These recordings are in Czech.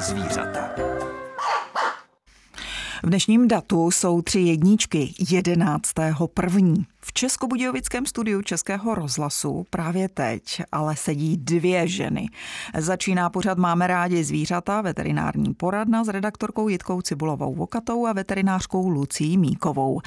zvířata. V dnešním datu jsou tři jedničky 11. první. V Českobudějovickém studiu Českého rozhlasu právě teď ale sedí dvě ženy. Začíná pořad Máme rádi zvířata, veterinární poradna s redaktorkou Jitkou Cibulovou Vokatou a veterinářkou Lucí Míkovou.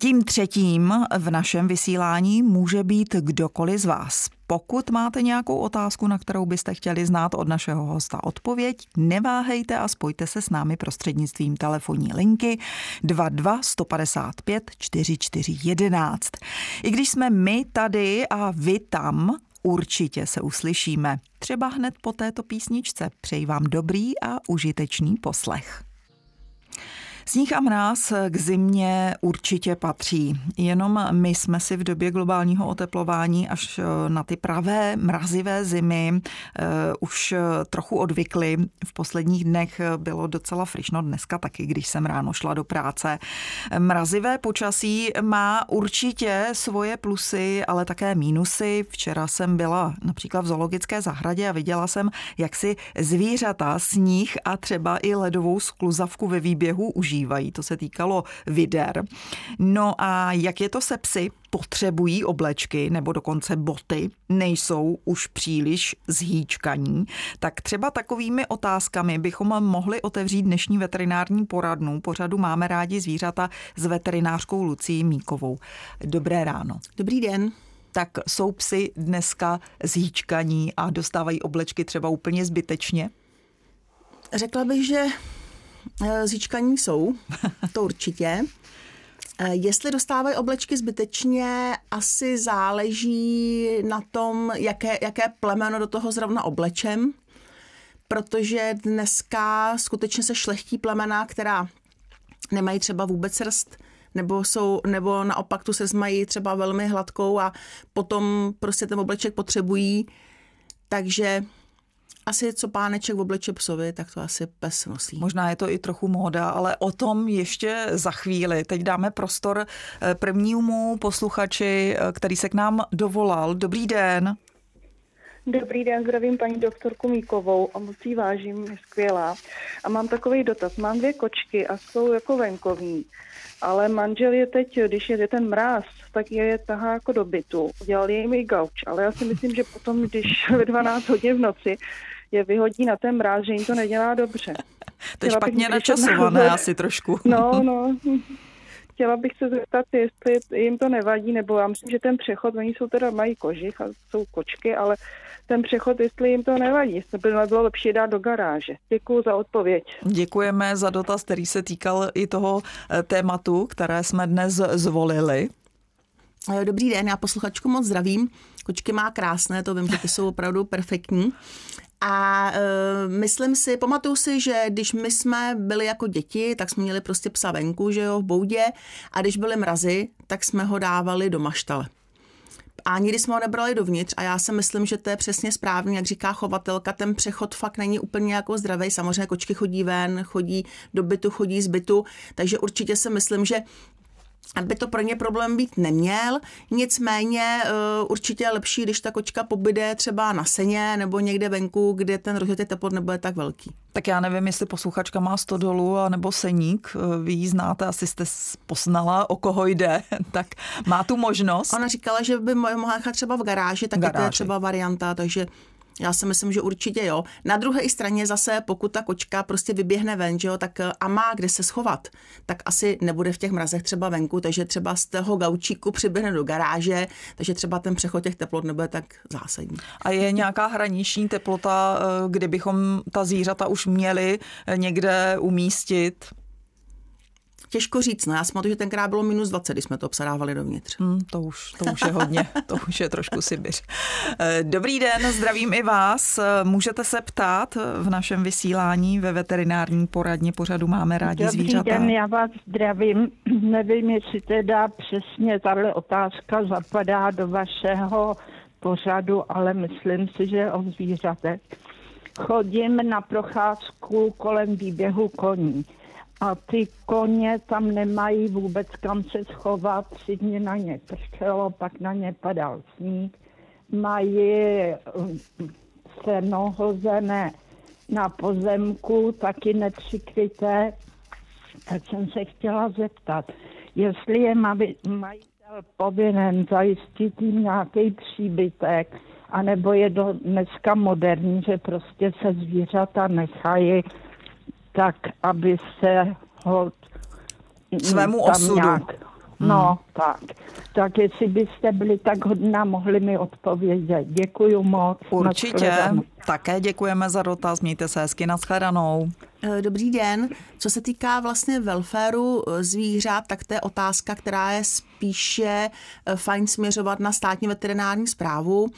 Tím třetím v našem vysílání může být kdokoliv z vás. Pokud máte nějakou otázku, na kterou byste chtěli znát od našeho hosta odpověď, neváhejte a spojte se s námi prostřednictvím telefonní linky 22 155 4411. I když jsme my tady a vy tam, určitě se uslyšíme. Třeba hned po této písničce. Přeji vám dobrý a užitečný poslech. Sníh a mráz k zimě určitě patří. Jenom my jsme si v době globálního oteplování až eh, na ty pravé mrazivé zimy uh, už trochu odvykli. V posledních dnech bylo docela frišno, dneska taky, když jsem ráno šla do práce. Mrazivé počasí má určitě svoje plusy, ale také mínusy. Včera jsem byla například v zoologické zahradě a viděla jsem, jak si zvířata, sníh a třeba i ledovou skluzavku ve výběhu užívají používají. To se týkalo vider. No a jak je to se psy? Potřebují oblečky nebo dokonce boty, nejsou už příliš zhýčkaní, tak třeba takovými otázkami bychom mohli otevřít dnešní veterinární poradnu. Pořadu Máme rádi zvířata s veterinářkou Lucí Míkovou. Dobré ráno. Dobrý den tak jsou psy dneska zhýčkaní a dostávají oblečky třeba úplně zbytečně? Řekla bych, že zíčkaní jsou, to určitě. Eh, jestli dostávají oblečky zbytečně, asi záleží na tom, jaké, jaké plemeno do toho zrovna oblečem, protože dneska skutečně se šlechtí plemena, která nemají třeba vůbec srst, nebo, jsou, nebo naopak tu se mají třeba velmi hladkou a potom prostě ten obleček potřebují. Takže asi co páneček v obleče psovi, tak to asi pes nosí. Možná je to i trochu móda, ale o tom ještě za chvíli. Teď dáme prostor eh, prvnímu posluchači, eh, který se k nám dovolal. Dobrý den. Dobrý den, zdravím paní doktorku Míkovou a moc jí vážím, je skvělá. A mám takový dotaz. Mám dvě kočky a jsou jako venkovní. Ale manžel je teď, když je ten mráz, tak je tahá jako do bytu. Udělal jim i gauč, ale já si myslím, že potom, když ve 12 hodin v noci je vyhodí na ten mráz, že jim to nedělá dobře. to je špatně načasované asi trošku. No, no. Chtěla bych se zeptat, jestli jim to nevadí, nebo já myslím, že ten přechod, oni jsou teda, mají kožich a jsou kočky, ale ten přechod, jestli jim to nevadí, jestli by bylo lepší dát do garáže. Děkuji za odpověď. Děkujeme za dotaz, který se týkal i toho eh, tématu, které jsme dnes zvolili. Eh, dobrý den, já posluchačku moc zdravím. Kočky má krásné, to vím, že ty jsou opravdu perfektní. A uh, myslím si, pamatuju si, že když my jsme byli jako děti, tak jsme měli prostě psa venku, že jo, v boudě. A když byly mrazy, tak jsme ho dávali do maštale. A nikdy jsme ho nebrali dovnitř a já si myslím, že to je přesně správně, jak říká chovatelka, ten přechod fakt není úplně jako zdravý. Samozřejmě kočky chodí ven, chodí do bytu, chodí z bytu, takže určitě si myslím, že aby to pro ně problém být neměl. Nicméně uh, určitě je lepší, když ta kočka pobyde třeba na seně nebo někde venku, kde ten rozdíl teplot nebude tak velký. Tak já nevím, jestli posluchačka má stodolu a nebo seník. Eh, vy ji znáte, asi jste poznala, o koho jde. tak má tu možnost. Ona říkala, že by mohla nechat třeba v garáži, tak garáži. to je třeba varianta, takže já si myslím, že určitě jo. Na druhé straně zase, pokud ta kočka prostě vyběhne ven, že jo, tak eh, a má kde se schovat, tak asi nebude v těch mrazech třeba venku, takže třeba z toho gaučíku přiběhne do garáže, takže třeba ten přechod těch teplot nebude tak zásadní. A je nějaká hraniční teplota, eh, kde bychom ta zvířata už měli eh, někde umístit? Těžko říct, no já si že tenkrát bylo minus 20, když jsme to obsadávali dovnitř. Hmm, to, už, to už je hodně, to už je trošku Sibiř. Eh, dobrý den, zdravím i vás. Můžete se ptát v našem vysílání ve veterinární poradně pořadu Máme rádi Dobrý zvířata. Dobrý den, já vás zdravím. Nevím, jestli teda přesně tahle otázka zapadá do vašeho pořadu, ale myslím si, že o zvířatech. Chodím na procházku kolem výběhu koní a ty koně tam nemají vůbec kam se schovat, tři dny na ně pršelo, pak na ně padal sníh, mají mm, seno hozené na pozemku, taky nepřikryté. Tak jsem se chtěla zeptat, jestli je majitel povinen zajistit jim nějaký příbytek, anebo je do dneska moderní, že prostě se zvířata nechají tak, aby se ho svému osudu. Nějak, no, hmm. tak. Tak jestli byste byli tak hodná, mohli mi odpovědět. Děkuji moc. Určitě. Také děkujeme za dotaz. Mějte se hezky. Naschledanou. Eh, dobrý den. Co se týká vlastně welfareu eh, zvířat, tak to je otázka, která je spíše eh, fajn směřovat na státní veterinární zprávu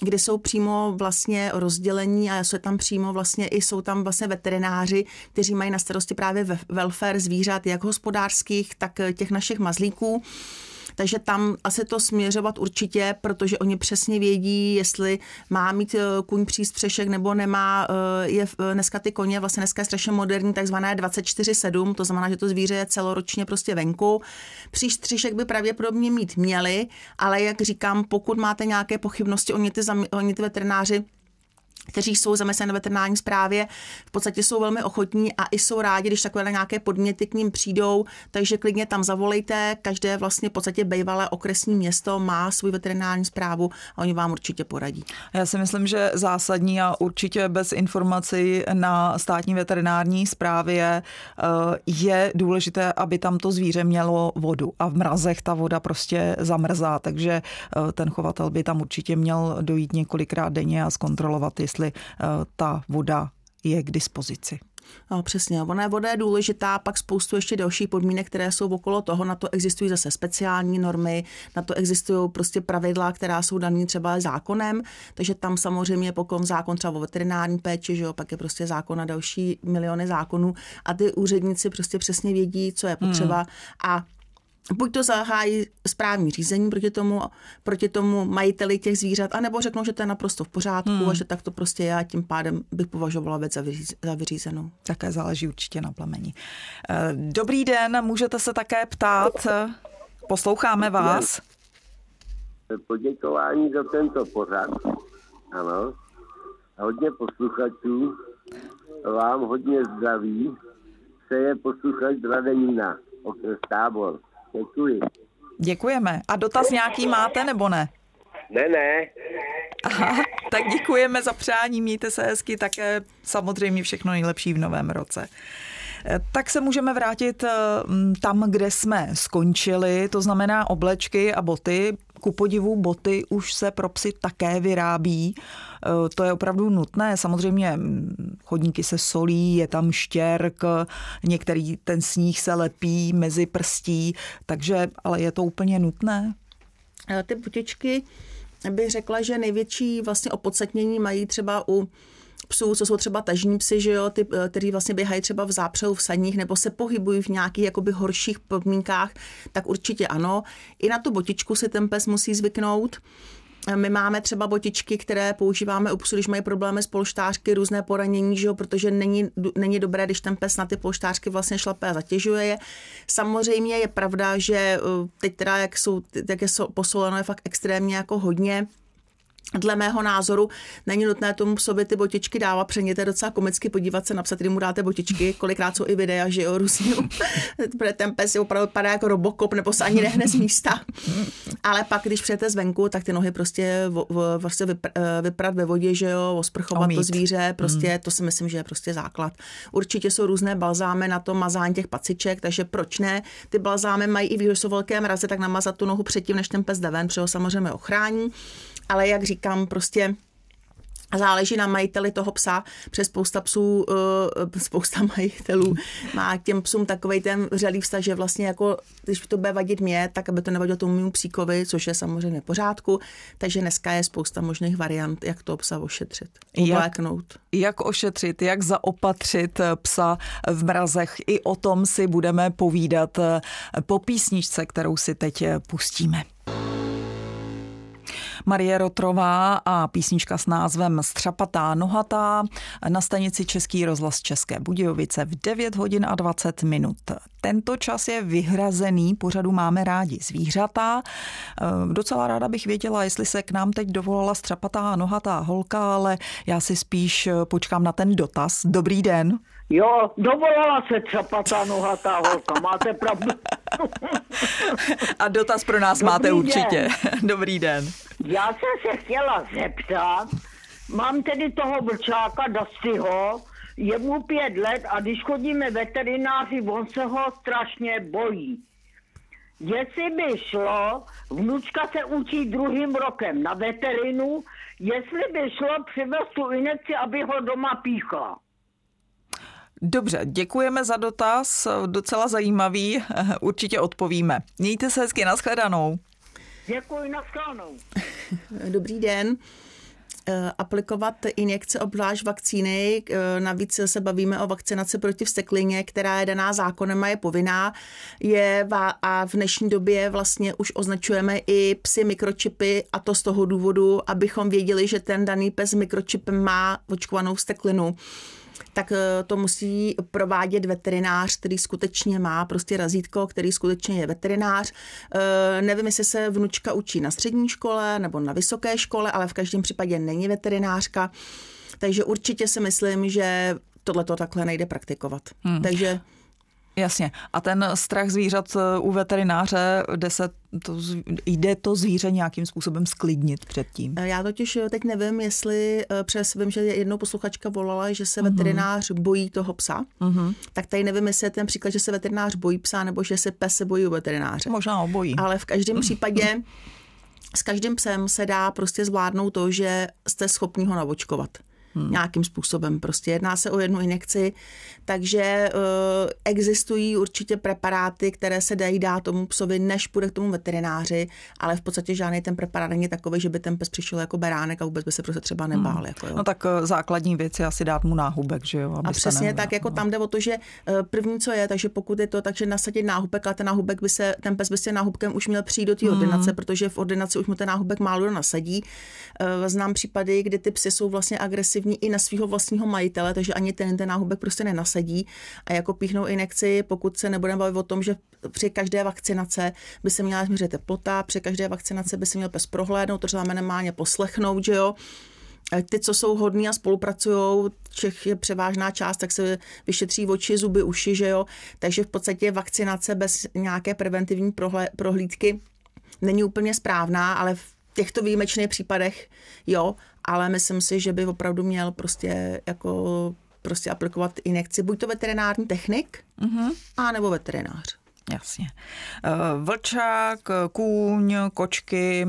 kde jsou přímo vlastně rozdělení a jsou tam přímo vlastně i jsou tam vlastně veterináři, kteří mají na starosti právě welfare zvířat, jak hospodářských, tak těch našich mazlíků. Takže tam asi to směřovat určitě, protože oni přesně vědí, jestli má mít eh, kuň přístřešek nebo nemá. Eh, je eh, dneska ty koně, vlastně dneska je strašně moderní, takzvané 24-7, to znamená, že to zvíře je celoročně prostě venku. Přístřešek by pravděpodobně mít měli, ale jak říkám, pokud máte nějaké pochybnosti, oni ty, oni ty veterináři kteří jsou zameseni na veterinární správě, v podstatě jsou velmi ochotní a i jsou rádi, když takové nějaké podměty k ním přijdou, takže klidně tam zavolejte. Každé vlastně v podstatě bývalé okresní město má svůj veterinární zprávu a oni vám určitě poradí. Já si myslím, že zásadní a určitě bez informací na státní veterinární správě eh, je důležité, aby tam to zvíře mělo vodu a v mrazech ta voda prostě zamrzá, takže eh, ten chovatel by tam určitě měl dojít několikrát denně a zkontrolovat, jestli jestli eh, ta voda je k dispozici. No, přesně. Ona je voda je důležitá, pak spoustu ještě dalších podmínek, které jsou okolo toho. Na to existují zase speciální normy, na to existují prostě pravidla, která jsou dané třeba zákonem. Takže tam samozřejmě, pokud zákon třeba o veterinární péči, že jo, pak je prostě zákon na další miliony zákonů a ty úředníci prostě přesně vědí, co je potřeba. Hmm. A buď to zahájí správní řízení proti tomu, proti tomu majiteli těch zvířat, anebo řeknou, že to je naprosto v pořádku hmm. a že tak to prostě a tím pádem bych považovala věc za, za vyřízenou. Také záleží určitě na plamení. Eh, dobrý den, můžete se také ptát, posloucháme vás. Poděkování za tento pořad, ano. Hodně posluchačů, vám hodně zdraví, se je posluchač z Radenína, okres Tábor. Děkuji. Děkujeme. A dotaz nějaký máte nebo ne? Ne, ne. Aha, tak děkujeme za přání, mějte se hezky, také samozřejmě všechno nejlepší v novém roce. Tak se můžeme vrátit eh, tam, kde jsme skončili, to znamená oblečky a boty. Ku podivu boty už se pro psy také vyrábí. Eh, to je opravdu nutné. Samozřejmě hm, chodníky se solí, je tam štěrk, některý ten sníh se lepí mezi prstí, takže ale je to úplně nutné? Eh, ty botičky bych řekla, že největší vlastně opodstatnění mají třeba u psů, co jsou třeba tažní psy, že jo, ty, eh, který vlastně běhají třeba v zápřehu v saních nebo se pohybují v nějakých jakoby horších podmínkách, tak určitě ano. I na tu botičku si ten pes musí zvyknout. My máme třeba botičky, které používáme u psů, když mají problémy s polštářky, různé poranění, že jo, protože není, není dobré, když ten pes na ty polštářky vlastně šlape a zatěžuje je. Samozřejmě je pravda, že eh, teď teda, jak, jsou, jak je posoleno, je fakt extrémně jako hodně Dle mého názoru není nutné tomu sobě ty botičky dávat, přeněte docela komicky podívat se, napsat, kdy mu dáte botičky, kolikrát jsou i videa, že jo, různě, protože ten pes je opravdu vypadá jako robokop, nebo se ani nehne z místa. Ale pak, když přijete zvenku, tak ty nohy prostě vlastně vyprat ve vodě, že jo, osprchovat to zvíře, prostě mm. to si myslím, že je prostě základ. Určitě jsou různé balzámy na to mazání těch paciček, takže proč ne? Ty balzámy mají i výhodu, jsou velké mrazy, tak namazat tu nohu předtím, než ten pes jde ven, protože ho samozřejmě ochrání ale jak říkám, prostě záleží na majiteli toho psa, přes spousta psů, uh, spousta majitelů má k těm psům takový ten vřelý vztah, že vlastně jako, když to bude vadit mě, tak aby to nevadilo tomu mému psíkovi, což je samozřejmě v pořádku, takže dneska je spousta možných variant, jak toho psa ošetřit, obléknout. Jak, jak ošetřit, jak zaopatřit psa v mrazech, i o tom si budeme povídat po písničce, kterou si teď pustíme. Marie Rotrová a písnička s názvem Střapatá nohatá na stanici Český rozhlas České Budějovice v 9 hodin a 20 minut. Tento čas je vyhrazený, pořadu máme rádi zvířata. E, docela ráda bych věděla, jestli se k nám teď dovolala střapatá nohatá holka, ale já si spíš počkám na ten dotaz. Dobrý den. Jo, dovolala se třapatá nohatá holka, máte pravdu. A dotaz pro nás Dobrý máte den. určitě. Dobrý den. Já jsem se chtěla zeptat, mám tedy toho vlčáka Dastyho, je mu pět let a když chodíme veterináři, on se ho strašně bojí. Jestli by šlo, vnučka se učí druhým rokem na veterinu, jestli by šlo přivést tu inekci, aby ho doma píchla. Dobře, děkujeme za dotaz, docela zajímavý, určitě odpovíme. Mějte se hezky, nashledanou. Děkuji, nashledanou. Dobrý den eh, aplikovat injekce, obzvlášť vakcíny. Eh, navíc se bavíme o vakcinaci proti vsteklině, která je daná zákonem a je povinná. Je a v dnešní době vlastně už označujeme i psy mikročipy a to z toho důvodu, abychom věděli, že ten daný pes mikročipem má očkovanou vsteklinu tak eh, to musí provádět veterinář, který skutečně má prostě razítko, který skutečně je veterinář. Eh, nevím, jestli se vnučka učí na střední škole nebo na vysoké škole, ale v každém případě není veterinářka. Takže určitě si myslím, že tohle to takhle nejde praktikovat. Hmm. Takže Jasně. A ten strach zvířat eh, u veterináře, jde, se to, jde to zvíře nějakým způsobem sklidnit předtím? Eh, já totiž eh, teď nevím, jestli přes vím, že jednou posluchačka volala, že se uh-huh. veterinář bojí toho psa. Uh-huh. Tak tady nevím, jestli je ten příklad, že se veterinář bojí psa, nebo že se pes se bojí u veterináře. Možná obojí. Ale v každém případě s každým psem se dá prostě zvládnout to, že jste schopni ho navočkovat hmm. nějakým způsobem. Prostě jedná se o jednu injekci, takže uh, existují určitě preparáty, které se dají dát tomu psovi, než půjde k tomu veterináři, ale v podstatě žádný ten preparát není takový, že by ten pes přišel jako beránek a vůbec by se prostě třeba nebál. Hmm. Jako, jo. No tak uh, základní věc je asi dát mu náhubek, že jo? A přesně tak, jako tam jde o to, že uh, první, co je, takže pokud je to, takže nasadit náhubek, ale ten náhubek by se, ten pes by se náhubkem už měl přijít do té hmm. ordinace, protože v ordinaci už mu ten náhubek málo nasadí. Znám případy, kdy ty psy jsou vlastně agresivní agresivní i na svého vlastního majitele, takže ani ten, ten náhubek prostě nenasadí. A jako píchnou injekci, pokud se nebudeme bavit o tom, že při každé vakcinace by se měla změřit teplota, při každé vakcinaci by se měl pes prohlédnout, to znamená minimálně poslechnout, že jo. Ty, co jsou hodní a spolupracují, Čech je převážná část, tak se vyšetří oči, zuby, uši, že jo. Takže v podstatě vakcinace bez nějaké preventivní prohlídky není úplně správná, ale v těchto výjimečných případech jo, ale myslím si, že by opravdu měl prostě jako prostě aplikovat injekci, buď to veterinární technik, uh-huh. a nebo veterinář. Jasně. Eh, vlčák, kůň, kočky,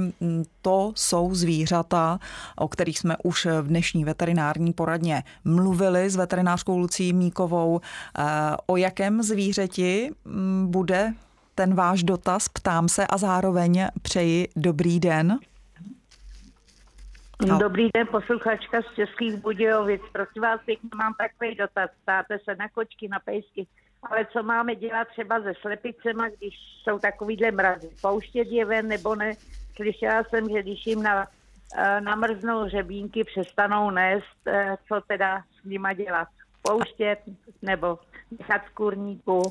to jsou zvířata, o kterých jsme už v dnešní veterinární poradně mluvili s veterinářkou Lucí Míkovou. Eh, o jakém zvířeti bude ten váš dotaz? Ptám se a zároveň přeji dobrý den. No. Dobrý den, posluchačka z Českých Budějovic. Prosím vás, pěkně mám takový dotaz. Ptáte se na kočky, na pejsky. Ale co máme dělat třeba se slepicema, když jsou takovýhle mrazy? Pouštět je ven nebo ne? Slyšela jsem, že když jim na, eh, namrznou řebínky, přestanou nést, eh, co teda s nima dělat? Pouštět nebo nechat v kurníku?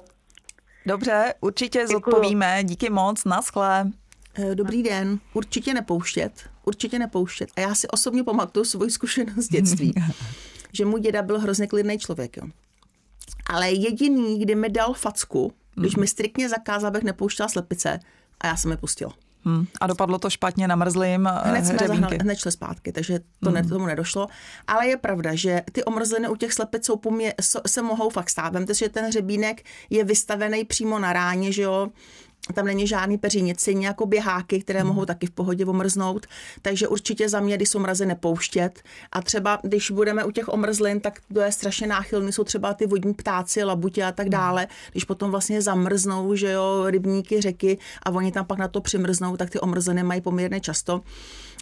Dobře, určitě Děkuju. zodpovíme. Díky moc, naschle. Eh, dobrý den. Určitě nepouštět. Určitě nepouštět. A já si osobně pamatuju svoji zkušenost z dětství, že můj děda byl hrozně klidný člověk. Jo. Ale jediný, kdy mi dal facku, když mhm. mi striktně zakázal, abych nepouštěla slepice, a já jsem je pustila. Hmm. A dopadlo to špatně na mrzlým eh, Hned jsme zahnali, hned šli zpátky, takže to hmm. ne, tomu nedošlo. Ale je pravda, že ty omrzliny u těch slepic jsou pomě, se mohou fakt stát. Vemte, že ten hřebínek je vystavený přímo na ráně, že jo, tam není žádný peřinici, jako běháky, které mm. mohou taky v pohodě omrznout, takže určitě za mě, když jsou mrazy, nepouštět. A třeba, když budeme u těch omrzlin, tak to je strašně náchylný, jsou třeba ty vodní ptáci, labutě a tak dále. Když potom vlastně zamrznou, že jo, rybníky, řeky a oni tam pak na to přimrznou, tak ty omrzliny mají poměrně často.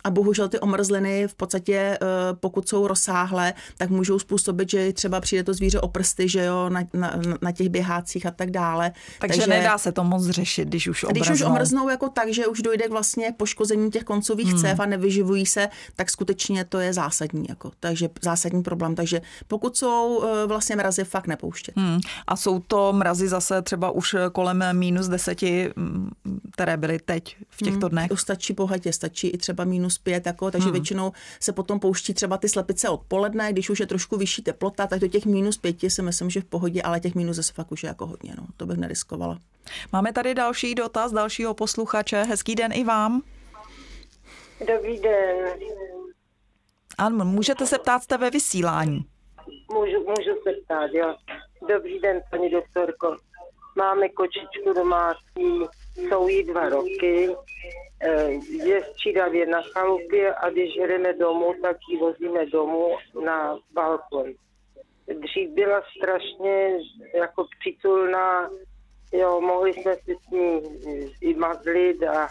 A bohužel ty omrzliny v podstatě, eh, pokud jsou rozsáhlé, tak můžou způsobit, že třeba přijde to zvíře o prsty, že jo, na, na, na těch běhácích a tak dále. Takže, Takže nedá se to moc řešit, když už omrznou. Když už omrznou jako tak, že už dojde k vlastně poškození těch koncových hmm. cév a nevyživují se, tak skutečně to je zásadní. Jako, takže zásadní problém. Takže pokud jsou eh, vlastně mrazy, fakt nepouštět. Hmm. A jsou to mrazy zase třeba už kolem minus deseti, které byly teď v těchto hmm. dnech? To stačí bohatě, stačí i třeba minus pět, jako, takže hmm. většinou se potom pouští třeba ty slepice odpoledne, když už je trošku vyšší teplota, tak do těch minus pěti si myslím, že v pohodě, ale těch minus zase fakt už je jako hodně, no. to bych neriskovala. Máme tady další dotaz dalšího posluchače. Hezký den i vám. Dobrý den. Ano, můžete se ptát, jste ve vysílání. Můžu, můžu se ptát, jo. Dobrý den, paní doktorko. Máme kočičku domácí, jsou jí dva roky, eh, je střídavě na chalupě a když jdeme domů, tak ji vozíme domů na balkon. Dřív byla strašně jako přitulná, jo, mohli jsme si s ní i mazlit a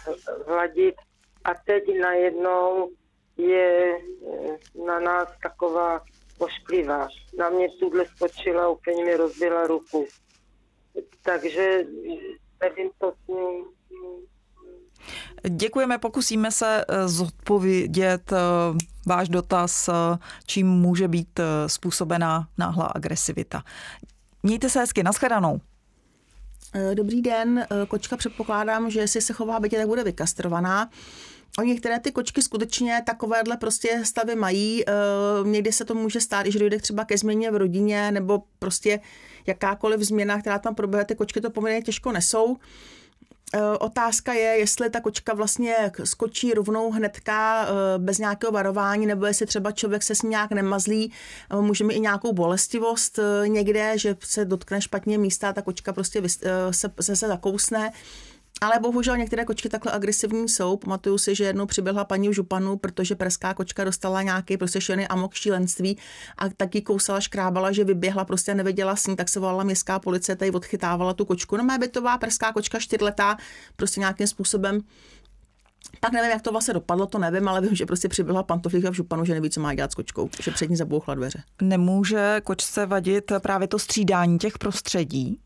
hladit a teď najednou je eh, na nás taková pošklivá. Na mě tuhle skočila, úplně mi rozbila ruku. Takže nevím, co s ním. Děkujeme, pokusíme se eh, zodpovědět eh, váš dotaz, čím může být způsobená náhla agresivita. Mějte se hezky, nashledanou. Dobrý den, kočka předpokládám, že jestli se chová bytě, tak bude vykastrovaná. O některé ty kočky skutečně takovéhle prostě stavy mají. Eh, někdy se to může stát, že dojde třeba ke změně v rodině nebo prostě jakákoliv změna, která tam proběhne, ty kočky to poměrně těžko nesou. Eh, otázka je, jestli ta kočka vlastně skočí rovnou hnedka eh, bez nějakého varování, nebo jestli třeba člověk se s ní nějak nemazlí, může mít i nějakou bolestivost někde, že se dotkne špatně místa, ta kočka prostě se, se, se zakousne. Ale bohužel některé kočky takhle agresivní jsou. Pamatuju si, že jednou přiběhla paní županu, protože perská kočka dostala nějaký prostě šený amok šílenství a taky kousala, škrábala, že vyběhla, prostě nevěděla s ní, tak se volala městská policie, tady odchytávala tu kočku. No mé bytová perská kočka čtyřletá, prostě nějakým způsobem tak nevím, jak to vlastně dopadlo, to nevím, ale vím, že prostě přibyla pantoflíka v županu, že neví, co má dělat s kočkou, že před ní zabouchla dveře. Nemůže kočce vadit právě to střídání těch prostředí?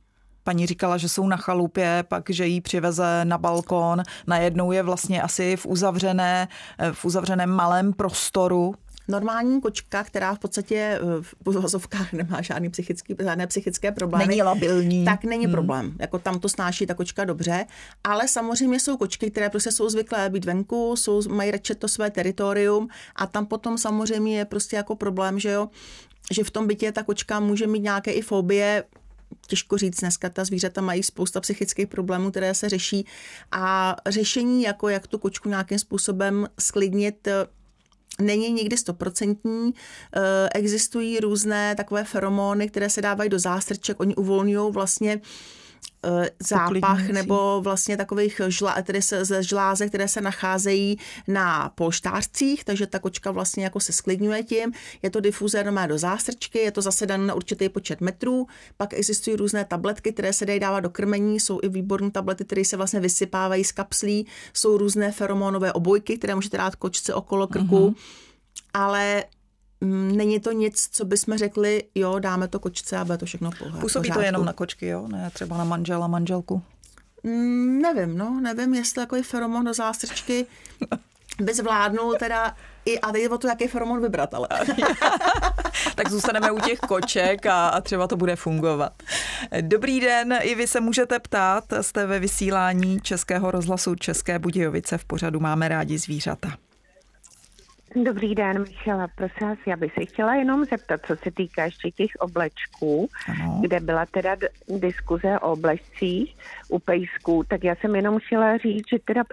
Paní říkala, že jsou na chalupě, pak, že jí přiveze na balkon. Najednou je vlastně asi v uzavřené, v uzavřeném malém prostoru, normální kočka, která v podstatě eh, v uvozovkách nemá žádný psychický, žádné psychické problémy. Není labilní. Tak není hmm. problém. Jako tam to snáší ta kočka dobře, ale samozřejmě jsou kočky, které prostě jsou zvyklé být venku, jsou, mají radši to své teritorium a tam potom samozřejmě je prostě jako problém, že jo, že v tom bytě ta kočka může mít nějaké i fobie, těžko říct, dneska ta zvířata mají spousta psychických problémů, které se řeší a řešení, jako jak tu kočku nějakým způsobem sklidnit, není nikdy stoprocentní. Existují různé takové feromony, které se dávají do zástrček, oni uvolňují vlastně zápach nebo vlastně takových žla, tedy se, ze žláze, které se nacházejí na polštářcích, takže ta kočka vlastně jako se sklidňuje tím. Je to difuzér má do zástrčky, je to zase dané na určitý počet metrů. Pak existují různé tabletky, které se dají dávat do krmení, jsou i výborné tablety, které se vlastně vysypávají z kapslí, jsou různé feromonové obojky, které můžete dát kočce okolo krku. Uh-huh. Ale není to nic, co bychom řekli, jo, dáme to kočce a bude to všechno pohled. Působí to jenom na kočky, jo? Ne třeba na manžela, manželku? Mm, nevím, no, nevím, jestli jako feromon do zástrčky by zvládnul teda i, a teď o to, jaký feromon vybrat, ale. tak zůstaneme u těch koček a, a třeba to bude fungovat. Dobrý den, i vy se můžete ptát, jste ve vysílání Českého rozhlasu České Budějovice v pořadu Máme rádi zvířata. Dobrý den, Michala, prosím vás, já bych se chtěla jenom zeptat, co se týká ještě těch oblečků, ano. kde byla teda diskuze o oblečcích u pejsků, tak já jsem jenom chtěla říct, že teda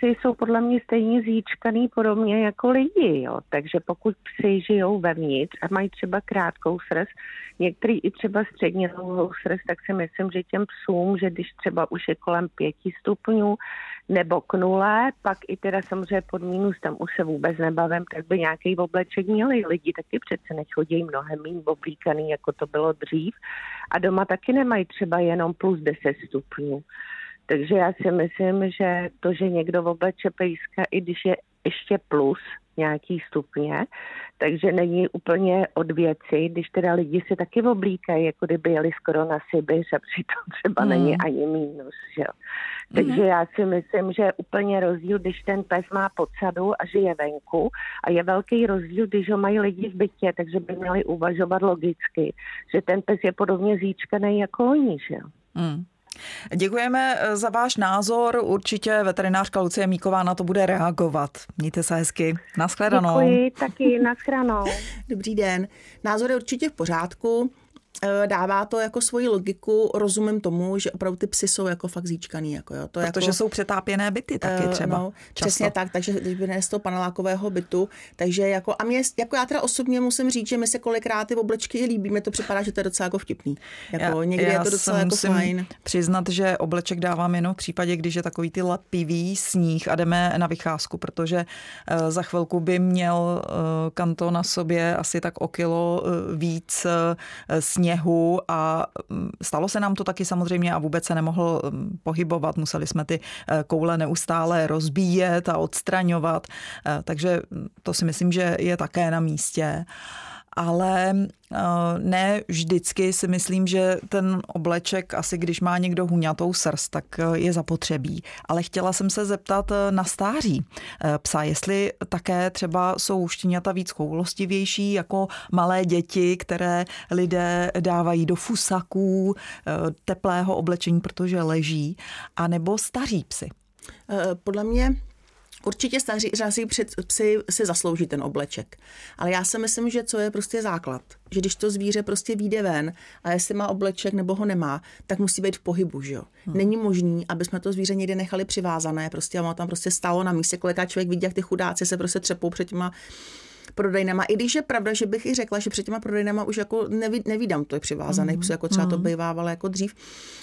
pejsci jsou podle mě stejně zíčkaný podobně jako lidi, jo. Takže pokud psi žijou vevnitř a mají třeba krátkou srst, některý i třeba středně dlouhou srst, tak si myslím, že těm psům, že když třeba už je kolem pěti stupňů, nebo k nule, pak i teda samozřejmě pod minus, tam už se vůbec nebavím, tak by nějaký obleček měli. Lidi taky přece nechodí mnohem méně oblíkaný, jako to bylo dřív. A doma taky nemají třeba jenom plus 10 stupňů. Takže já si myslím, že to, že někdo obleče pejska, i když je ještě plus nějaký stupně, takže není úplně od věci, když teda lidi si taky oblíkají, jako kdyby jeli skoro na Sibiř a přitom třeba mm. není ani mínus, že jo. Takže mm. já si myslím, že je úplně rozdíl, když ten pes má podsadu a žije venku a je velký rozdíl, když ho mají lidi v bytě, takže by měli uvažovat logicky, že ten pes je podobně zíčkaný jako oni, že jo. Mm. Děkujeme eh, za váš názor. Určitě veterinářka Lucie Míková na to bude reagovat. Mějte se hezky. Naschledanou. Děkuji, taky naschledanou. Dobrý den. Názor je určitě v pořádku. Eh, dává to jako svoji logiku, rozumím tomu, že opravdu ty psy jsou jako fakt zíčkaný. Jako jo. To Protože jako, jsou přetápěné byty taky eh, třeba. No, přesně tak, takže když by z toho panelákového bytu, takže jako, a mě, jako já teda osobně musím říct, že mi se kolikrát ty oblečky líbí, mi to připadá, že to je docela jako vtipný. Jako, já, někdy já je to docela jako fajn. přiznat, že obleček dávám jenom v případě, když je takový ty lepivý sníh a jdeme na vycházku, protože uh, za chvilku by měl uh, kanto na sobě asi tak o kilo uh, víc uh, sníh sněhu a mm, stalo se nám to taky samozřejmě a vůbec se nemohl mm, pohybovat. Museli jsme ty eh, koule neustále rozbíjet a odstraňovat, eh, takže mm, to si myslím, že je také na místě ale eh, ne vždycky si myslím, že ten obleček, asi když má někdo huňatou srst, tak eh, je zapotřebí. Ale chtěla jsem se zeptat eh, na stáří psa, jestli také třeba jsou štěňata víc koulostivější jako malé děti, které lidé dávají do fusaků, teplého oblečení, protože leží, anebo staří psy. Podle mě Určitě staří řází psy si zaslouží ten obleček. Ale já si myslím, že co je prostě základ. Že když to zvíře prostě vyjde ven a jestli má obleček nebo ho nemá, tak musí být v pohybu, že jo. Hmm. Není možný, aby jsme to zvíře někde nechali přivázané, prostě a ono tam prostě stálo na místě, koliká člověk vidí, jak ty chudáci se prostě třepou před těma prodejnama. I když je pravda, že bych i řekla, že před těma prodejnama už jako neví, nevídám to je přivázaný, mm. jako třeba to bývávalo jako dřív.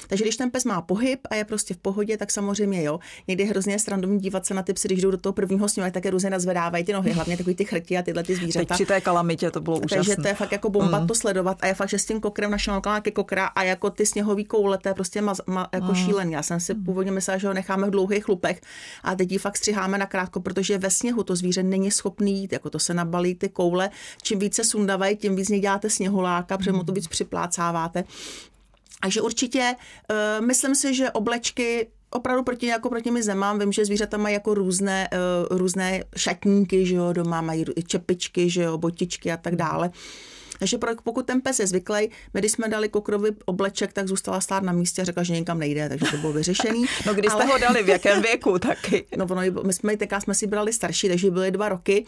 Takže když ten pes má pohyb a je prostě v pohodě, tak samozřejmě jo. Někdy hrozně srandovní dívat se na ty psy, když jdou do toho prvního sněhu, tak je různě nazvedávají ty nohy, hlavně takový ty chrti a tyhle ty zvířata. Teď při té kalamitě to bylo úžasné. Takže to je fakt jako bomba mm. to sledovat a je fakt, že s tím kokrem našel ke kokra a jako ty sněhový koule, to je prostě ma, ma, jako mm. šílený. Já jsem si původně myslela, že ho necháme v dlouhých chlupech a teď ji fakt střiháme na krátko, protože ve sněhu to zvíře není schopný jít, jako to se nabalí ty koule čím více sundavají, tím víc děláte sněhuláka, protože mu to víc připlácáváte. Takže určitě uh, myslím si, že oblečky opravdu proti, jako proti mi zemám, vím, že zvířata mají jako různé, uh, různé šatníky, že jo, doma mají čepičky, že jo, botičky a tak dále. Uh, takže pokud ten pes je zvyklý, my když jsme dali kokrovi obleček, tak zůstala stát na místě a řekla, že někam nejde, takže to bylo vyřešený. no když jste Ale... ho dali, v jakém věku taky? no ono, my jsme tenkrát jsme si brali starší, takže byly dva roky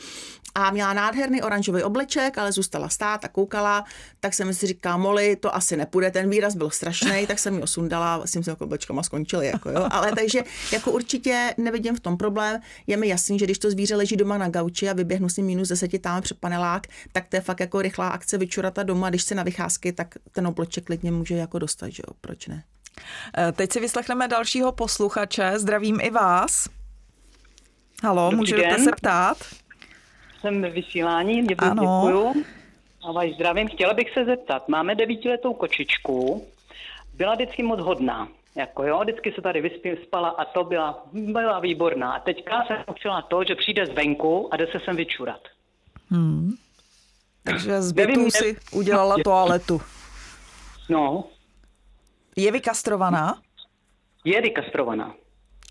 a měla nádherný oranžový obleček, ale zůstala stát a koukala, tak jsem si říkala, Moli, to asi nepůjde, ten výraz byl strašný, tak jsem ji osundala, s tím jsem jako oblečkama skončili, jako jo. Ale takže jako určitě nevidím v tom problém. Je mi jasný, že když to zvíře leží doma na gauči a vyběhnu s ním minus 10 tam před panelák, tak to je fakt jako rychlá akce vyčurata doma, když se na vycházky, tak ten obleček klidně může jako dostat, že jo, proč ne? E, teď si vyslechneme dalšího posluchače, zdravím i vás. Halo, Dobrý můžete den. se ptát? Jsem ve vysílání, děkuji, děkuju. A vás zdravím. Chtěla bych se zeptat, máme devítiletou kočičku, byla vždycky moc hodná. Jako jo, vždycky se tady vyspí, spala a to byla, byla výborná. A teďka jsem učila to, že přijde zvenku a jde se sem vyčurat. Hmm. Takže z bytu si udělala toaletu. No. Je vykastrovaná? Je vykastrovaná.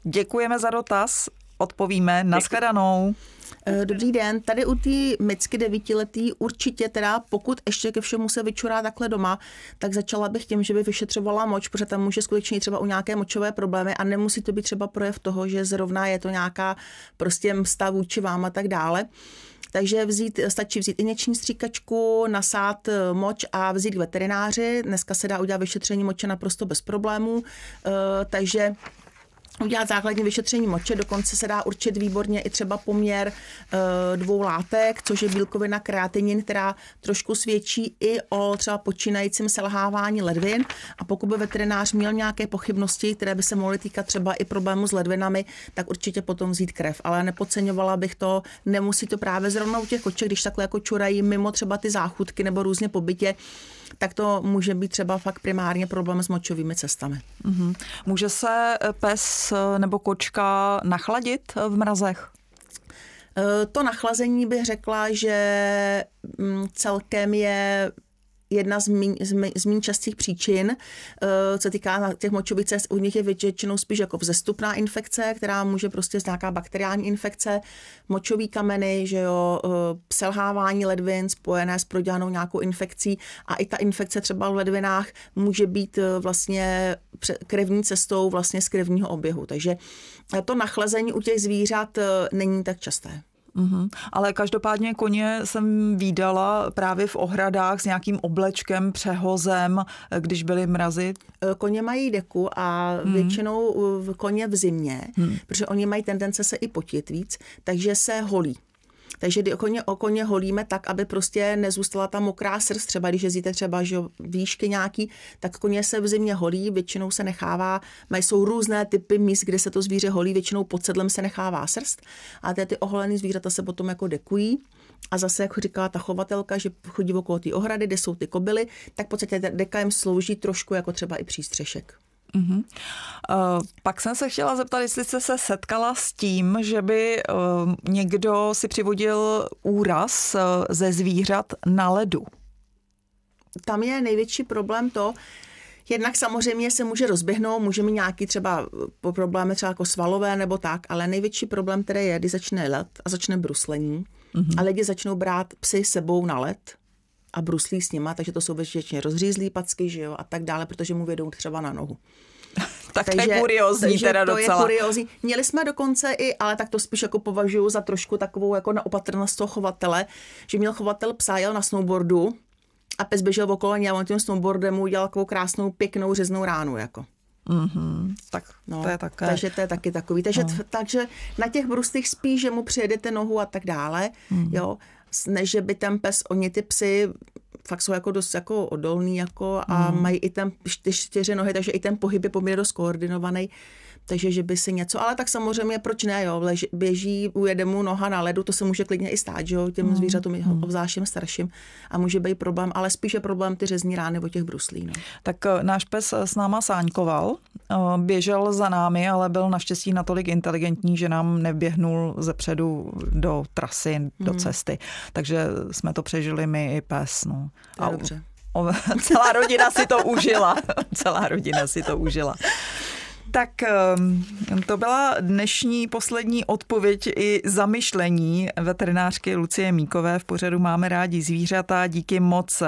Děkujeme za dotaz, odpovíme. Naschledanou. Eh, dobrý den, tady u té Micky devítiletý určitě teda, pokud ještě ke všemu se vyčurá takhle doma, tak začala bych tím, že by vyšetřovala moč, protože tam může skutečně třeba u nějaké močové problémy a nemusí to být třeba projev toho, že zrovna je to nějaká prostě msta vůči vám a tak dále. Takže vzít, stačí vzít injekční stříkačku, nasát eh, moč a vzít k veterináři. Dneska se dá udělat vyšetření moče naprosto bez problémů, eh, takže udělat základní vyšetření moče, dokonce se dá určit výborně i třeba poměr e, dvou látek, což je bílkovina kreatinin, která trošku svědčí i o třeba počínajícím selhávání ledvin a pokud by veterinář měl nějaké pochybnosti, které by se mohly týkat třeba i problému s ledvinami, tak určitě potom vzít krev, ale nepodceňovala bych to, nemusí to právě zrovna u těch koček, když takhle jako čurají mimo třeba ty záchutky nebo různě po bytě, tak to může být třeba fakt primárně problém s močovými cestami. Mm-hmm. Může se pes nebo kočka nachladit v mrazech? To nachlazení bych řekla, že mm, celkem je jedna z méně z méně častých příčin, eh, co týká těch močových cest, u nich je většinou spíš jako vzestupná infekce, která může prostě z nějaká bakteriální infekce, močový kameny, že jo, eh, selhávání ledvin spojené s prodělanou nějakou infekcí a i ta infekce třeba v ledvinách může být eh, vlastně krevní cestou vlastně z krevního oběhu. Takže to nachlazení u těch zvířat není tak časté. Mm-hmm. Ale každopádně koně jsem výdala právě v ohradách s nějakým oblečkem, přehozem, když byly mrazy. E, koně mají deku a mm. většinou koně v zimě, mm. protože oni mají tendence se i potit víc, takže se holí. Takže koně, o koně holíme tak, aby prostě nezůstala ta mokrá srst. Třeba když jezdíte třeba že výšky nějaký, tak koně se v zimě holí, většinou se nechává, mají jsou různé typy míst, kde se to zvíře holí, většinou pod sedlem se nechává srst a ty, ty oholené zvířata se potom jako dekují. A zase, jak říkala ta chovatelka, že chodí okolo té ohrady, kde jsou ty kobily, tak v podstatě deka jim slouží trošku jako třeba i přístřešek. Uh-huh. Uh, pak jsem se chtěla zeptat, jestli jste se setkala s tím, že by uh, někdo si přivodil úraz uh, ze zvířat na ledu. Tam je největší problém to, Jednak samozřejmě se může rozběhnout, může mít nějaký třeba problémy třeba jako svalové nebo tak, ale největší problém který je, když začne let a začne bruslení uh-huh. a lidi začnou brát psy sebou na let, a bruslí s nima, takže to jsou většině rozřízlý packy, že jo, a tak dále, protože mu vědou třeba na nohu. tak takže, to je kuriozní takže teda to docela. je kuriozní. Měli jsme dokonce i, ale tak to spíš jako považuji za trošku takovou jako neopatrnost toho chovatele, že měl chovatel psa, jel na snowboardu a pes běžel okolo něj a on tím snowboardem udělal takovou krásnou, pěknou řeznou ránu. Jako. Mm-hmm, tak no, to je také. Takže to je taky takový. Takže, no. takže na těch brustech spíš, že mu přijedete nohu a tak dále, mm. jo, než že by ten pes, oni ty psy fakt jsou jako dost jako odolný jako a mm. mají i ten čtyři nohy, takže i ten pohyb je poměrně dost koordinovaný takže že by si něco, ale tak samozřejmě proč ne, jo, Lež, běží, ujede mu noha na ledu, to se může klidně i stát, že jo, těm mm. zvířatům, mm. obzvlášť starším a může být problém, ale spíše problém ty řezní rány o těch bruslí. No. Tak eh, náš pes eh, s náma sáňkoval, eh, běžel za námi, ale byl naštěstí natolik inteligentní, že nám neběhnul ze předu do trasy, mm. do cesty, takže jsme to přežili my i pes. No. a dobře. O, celá rodina si to užila. celá rodina si to užila. Tak ehm, to byla dnešní poslední odpověď i zamyšlení veterinářky Lucie Míkové. V pořadu máme rádi zvířata. Díky moc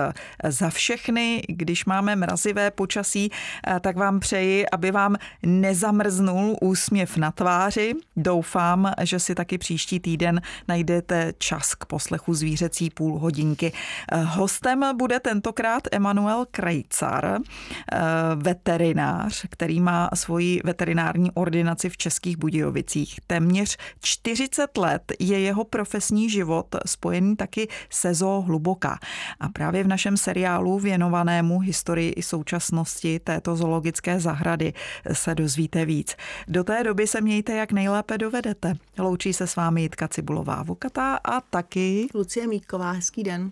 za všechny. Když máme mrazivé počasí, eh, tak vám přeji, aby vám nezamrznul úsměv na tváři. Doufám, že si taky příští týden najdete čas k poslechu zvířecí půl hodinky. Eh, hostem bude tentokrát Emanuel Krejcar, eh, veterinář, který má svoji veterinární ordinaci v Českých Budějovicích. Téměř 40 let je jeho profesní život spojený taky se zoo hluboká. A právě v našem seriálu věnovanému historii i současnosti této zoologické zahrady se dozvíte víc. Do té doby se mějte jak nejlépe dovedete. Loučí se s vámi Jitka Cibulová Vokatá a taky Lucie Mítková. Hezký den.